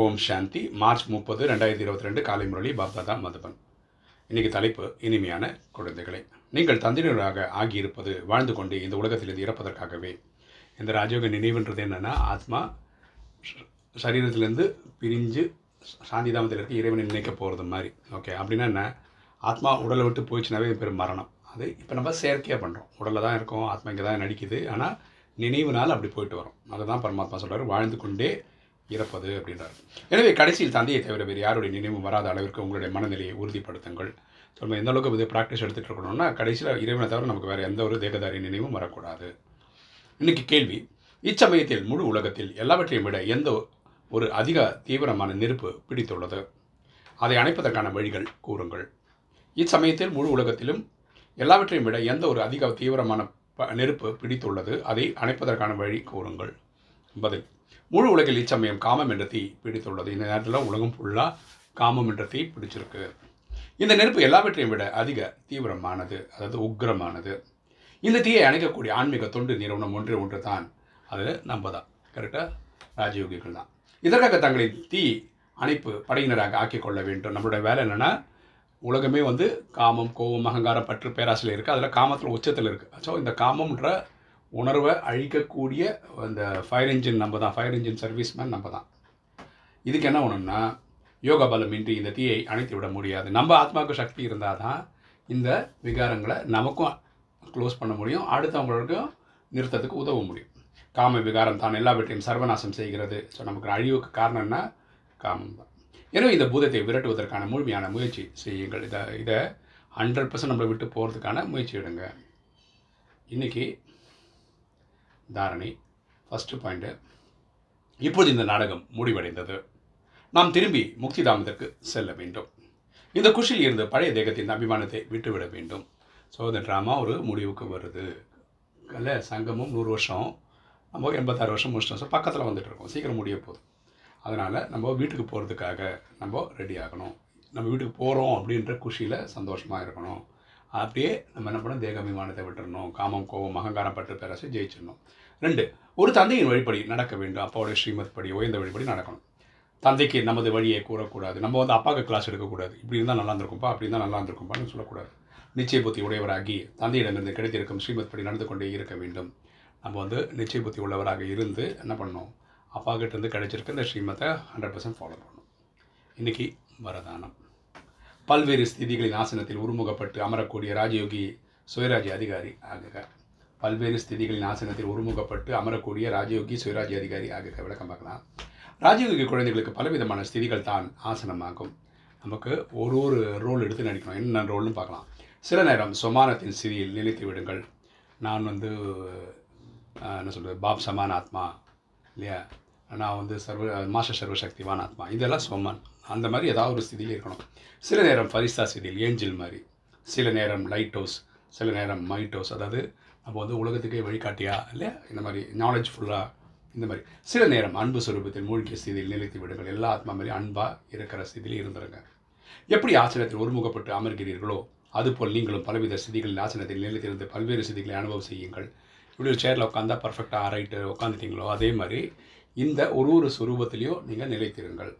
ஓம் சாந்தி. March முப்பது ரெண்டாயிரத்தி இருபத்தி ரெண்டு காலை முரளி பாப்தாதா மதுபன். இன்னைக்கு தலைப்பு இனிமையான குழந்தைகளை. நீங்கள் தந்திரராக ஆகியிருப்பது வாழ்ந்து கொண்டு இந்த உலகத்திலிருந்து இறப்பதற்காகவே. இந்த ராஜயோக நினைவுன்றது என்னென்னா ஆத்மா சரீரத்திலேருந்து பிரிஞ்சு சாந்திதாமத்தில் இருக்க இறைவனை நினைக்க போகிறது மாதிரி. ஓகே அப்படின்னா என்ன? ஆத்மா உடலை விட்டு போயிடுச்சுனாவே இது மரணம். அது இப்போ நம்ம செயற்கையாக பண்ணுறோம் உடலில் தான் இருக்கோம் ஆத்மா இங்கே தான் நடிக்குது. ஆனால் நினைவுனால் அப்படி போயிட்டு வரும். அதுதான் பரமாத்மா சொல்கிறார் வாழ்ந்து கொண்டே இறப்பது அப்படின்றார். எனவே கடைசியில் தந்தையை தவிர வேறு யாருடைய நினைவும் வராத அளவிற்கு உங்களுடைய மனநிலையை உறுதிப்படுத்துங்கள். ஸோ நம்ம எந்த அளவுக்கு இது ப்ராக்டிஸ் எடுத்துகிட்டு இருக்கணும்னா கடைசியில் இறைவனை தவிர நமக்கு வேறு எந்த ஒரு தேகதாரி நினைவும் வரக்கூடாது. இன்னைக்கு கேள்வி இச்சமயத்தில் முழு உலகத்தில் எல்லாவற்றையும் விட எந்த ஒரு அதிக தீவிரமான நெருப்பு பிடித்துள்ளது? அதை அணைப்பதற்கான வழிகள் கூறுங்கள். இச்சமயத்தில் முழு உலகத்திலும் எல்லாவற்றையும் விட எந்த ஒரு அதிக தீவிரமான ப நெருப்பு பிடித்துள்ளது? அதை அணைப்பதற்கான வழி கூறுங்கள். பதில் முழு உலகில் இச்சமயம் காமம் என்ற தீ பிடித்துள்ளது. இந்த நேரத்தில் உலகம் ஃபுல்லாக காமம் என்ற தீ பிடிச்சிருக்கு. இந்த நெருப்பு எல்லாவற்றையும் விட அதிக தீவிரமானது அதாவது உக்கிரமானது. இந்த தீயை அணைக்கக்கூடிய ஆன்மீக தொண்டு நிறுவனம் ஒன்று ஒன்று தான் அது நம்ம தான் கரெக்டாக ராஜயோகிகள் தான். இதற்காக தங்களின் தீ அணைப்பு படையினராக ஆக்கிக் கொள்ள வேண்டும். நம்மளுடைய வேலை என்னென்னா உலகமே வந்து காமம் கோபம் அகங்காரம் பற்று பேராசில் இருக்குது அதில் காமத்தில் உச்சத்தில் இருக்குது ஸோ இந்த காமம்ன்ற உணர்வை அழிக்கக்கூடிய அந்த ஃபயர் இன்ஜின் நம்ம தான் ஃபயர் இன்ஜின் சர்வீஸ்மேன் நம்ம தான் இதுக்கு என்ன ஒன்றுன்னா யோகா பலம் இன்றி இந்த தீயை அணைத்து விட முடியாது. நம்ம ஆத்மாவுக்கு சக்தி இருந்தால் தான் இந்த விகாரங்களை நமக்கும் க்ளோஸ் பண்ண முடியும் அடுத்தவங்களுக்கும் நிறுத்தத்துக்கு உதவ முடியும். காம விகாரம் தான் எல்லாவற்றையும் சர்வநாசம் செய்கிறது. ஸோ நமக்கு அழிவுக்கு காரணம் என்ன? காமம் தான். எனவே இந்த பூதத்தை விரட்டுவதற்கான முழுமையான முயற்சி செய்யுங்கள். இதை இதை ஹண்ட்ரட் பர்சன்ட் நம்மளை விட்டு போகிறதுக்கான முயற்சி எடுங்க. இன்றைக்கி தாரணை. ஃபஸ்ட்டு பாயிண்ட்டு இப்போது இந்த நாடகம் முடிவடைந்தது. நாம் திரும்பி முக்திதாமத்திற்கு செல்ல வேண்டும். இந்த குஷியில் இருந்து பழைய தேகத்தின் அபிமானத்தை விட்டுவிட வேண்டும். ஸோ இந்த ட்ராமா ஒரு முடிவுக்கு வருது. இல்லை சங்கமும் நூறு வருஷம் நம்ம எண்பத்தாறு வருஷம் முடிச்சிட்டோம் ஸோ பக்கத்தில் வந்துட்டு இருக்கோம். சீக்கிரம் முடிய போகுது. அதனால் நம்ம வீட்டுக்கு போகிறதுக்காக நம்ம ரெடி ஆகணும். நம்ம வீட்டுக்கு போகிறோம் அப்படின்ற குஷியில் சந்தோஷமாக இருக்கணும். அப்படியே நம்ம என்ன பண்ணணும்? தேகாபிமானத்தை விட்டுறணும். காமம் கோபம் அகங்காரம் பற்று பேராசை ஜெயிச்சிடணும். ரெண்டு ஒரு தந்தையின் வழிப்படி நடக்க வேண்டும். அப்பாவுடைய ஸ்ரீமத் படி உயர்ந்த வழிப்படி நடக்கணும். தந்தைக்கு நமது வழியை கூறக்கூடாது. நம்ம வந்து அப்பாவுக்கு கிளாஸ் எடுக்கக்கூடாது. இப்படி இருந்தால் நல்லா இருந்திருக்கும்பா அப்படி இருந்தால் நல்லா இருந்திருக்கும்பான்னு சொல்லக்கூடாது. நிச்சய புத்தி உடையவராகி தந்தையிடமிருந்து கிடைத்திருக்கும் ஸ்ரீமத் படி நடந்து கொண்டே இருக்க வேண்டும். நம்ம வந்து நிச்சய புத்தி உள்ளவராக இருந்து என்ன பண்ணணும்? அப்பா கிட்ட கிடைச்சிருக்க இந்த ஸ்ரீமத்தை ஹண்ட்ரட் பர்சன்ட் ஃபாலோ பண்ணணும். இன்றைக்கி வரதானம். பல்வேறு ஸ்திதிகளின் ஆசனத்தில் உருமுகப்பட்டு அமரக்கூடிய ராஜயோகி சுயராஜ்ய அதிகாரி ஆகுக. பல்வேறு ஸ்திதிகளின் ஆசனத்தில் உருமுகப்பட்டு அமரக்கூடிய ராஜயோகி சுயராஜ்ய அதிகாரி ஆகுக. விளக்கம் பார்க்கலாம். ராஜயோகி குழந்தைகளுக்கு பலவிதமான ஸ்திதிகள் தான் ஆசனமாகும். நமக்கு ஒரு ஒரு ரோல் எடுத்து நடிக்கணும். என்ன ரோல்னு பார்க்கலாம். சில நேரம் சொமானத்தின் ஸ்திதியில் நிலைத்து விடுங்கள். நான் வந்து என்ன சொல்கிறது பாப் சமான் ஆத்மா இல்லையா? நான் வந்து சர்வ மாஸ்டர் சர்வசக்திவான் ஆத்மா. இதெல்லாம் சொமான். அந்த மாதிரி ஏதாவது ஒரு ஸ்திதியில் இருக்கணும். சில நேரம் ஃபரிஸ்தா ஸ்திதியில் ஏஞ்சில் மாதிரி. சில நேரம் லைட் ஹவுஸ் சில நேரம் மைட் ஹவுஸ். அதாவது நம்ம வந்து உலகத்துக்கே வழிகாட்டியா? இல்லையா இந்த மாதிரி நாலேஜ் ஃபுல்லாக இந்த மாதிரி. சில நேரம் அன்பு சுரூபத்தில் மூழ்கிய ஸ்திதியில் நிலைத்து விடுங்கள். எல்லா ஆத்மா மாதிரி அன்பாக இருக்கிற ஸ்திதியில் இருந்துருங்க. எப்படி ஆசனத்தில் ஒருமுகப்பட்டு அமர்கிறீர்களோ அதுபோல் நீங்களும் பலவித ஸ்திதிகளில் ஆசனத்தில் நிலைத்திருந்து பல்வேறு ஸ்திதிகளை அனுபவம் செய்யுங்கள். இப்படி ஒரு சேரில் உட்காந்தா பர்ஃபெக்டாக ரைட்டு உட்காந்துட்டீங்களோ? அதே மாதிரி இந்த ஒரு ஒரு சுரூபத்திலையும் நீங்கள் நிலைத்திருங்கள்.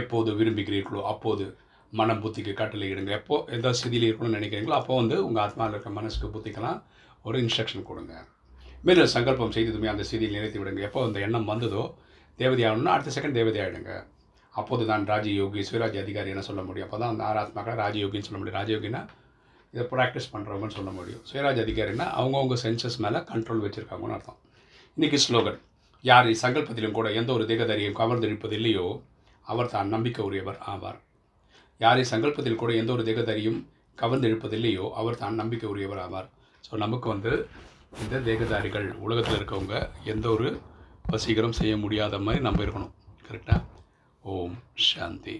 எப்போது விரும்புகிறீர்களோ அப்போது மனம் புத்திக்கு கட்டளை இடுங்க எப்போ எந்த ஸ்திதியில் இருக்கணும்னு நினைக்கிறீங்களோ அப்போ வந்து உங்கள் ஆத்மாவில் இருக்க மனசுக்கு புத்திக்கெல்லாம் ஒரு இன்ஸ்ட்ரக்ஷன் கொடுங்க. மேலும் சங்கல்பம் செய்ததுமே அந்த ஸ்திதியில் நிலைத்து விடுங்க எப்போ அந்த எண்ணம் வந்ததோ தேவதை ஆகணும்னா அடுத்த செகண்ட் தேவதை ஆகிடுங்க அப்போது தான் ராஜயோகி சுயராஜ் அதிகாரி என்ன சொல்ல முடியும். அப்போ தான் அந்த ஆராத்மாக்களை ராஜயோகின்னு சொல்ல முடியும். ராஜயோகினா இதை ப்ராக்டிஸ் பண்ணுறவங்கன்னு சொல்ல முடியும். சுயராஜ் அதிகாரின்னா அவங்கவுங்க சென்சஸ் மேலே கண்ட்ரோல் வச்சுருக்காங்கன்னு அர்த்தம். இன்றைக்கி ஸ்லோகன் யாரை சங்கல்பத்திலும் கூட எந்த ஒரு தேகதாரியும் கவர்ந்திருப்பதில்லையோ அவர் தான் நம்பிக்கை உரியவர் ஆவார். யாரை சங்கல்பத்தில் கூட எந்த ஒரு தேகதாரியும் கவர்ந்தெழுப்பதில்லையோ அவர் தான் நம்பிக்கை உரியவர் ஆவார். ஸோ நமக்கு வந்து இந்த தேகதாரிகள் உலகத்தில் இருக்கவங்க எந்த ஒரு வசீகரம் செய்ய முடியாத மாதிரி நம்ம இருக்கணும். கரெக்டாக ஓம் சாந்தி.